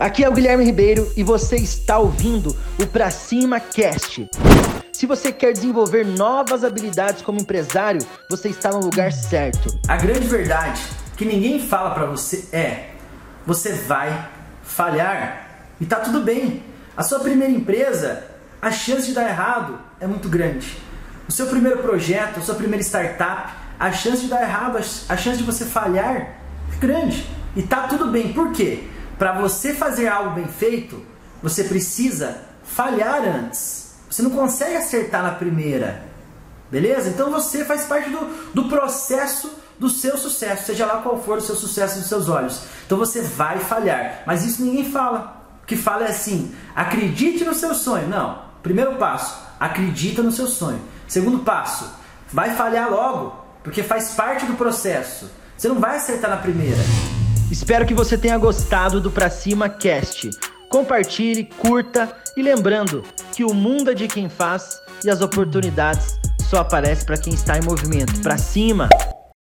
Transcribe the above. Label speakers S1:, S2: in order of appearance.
S1: Aqui é o Guilherme Ribeiro e você está ouvindo o Pra Cima Cast. Se você quer desenvolver novas habilidades como empresário, você está no lugar certo.
S2: A grande verdade que ninguém fala para você é: você vai falhar e tá tudo bem. A sua primeira empresa, a chance de dar errado é muito grande. O seu primeiro projeto, a sua primeira startup, a chance de dar errado, a chance de você falhar é grande. E tá tudo bem. Por quê? Para você fazer algo bem feito, você precisa falhar antes. Você não consegue acertar na primeira. Beleza? Então você faz parte do, do processo do seu sucesso, seja lá qual for o seu sucesso dos seus olhos. Então você vai falhar, mas isso ninguém fala. O que fala é assim: acredite no seu sonho. Não. Primeiro passo, acredita no seu sonho. Segundo passo, vai falhar logo, porque faz parte do processo. Você não vai acertar na primeira.
S1: Espero que você tenha gostado do Pra Cima Cast. Compartilhe, curta e lembrando que o mundo é de quem faz e as oportunidades só aparecem para quem está em movimento. Pra cima!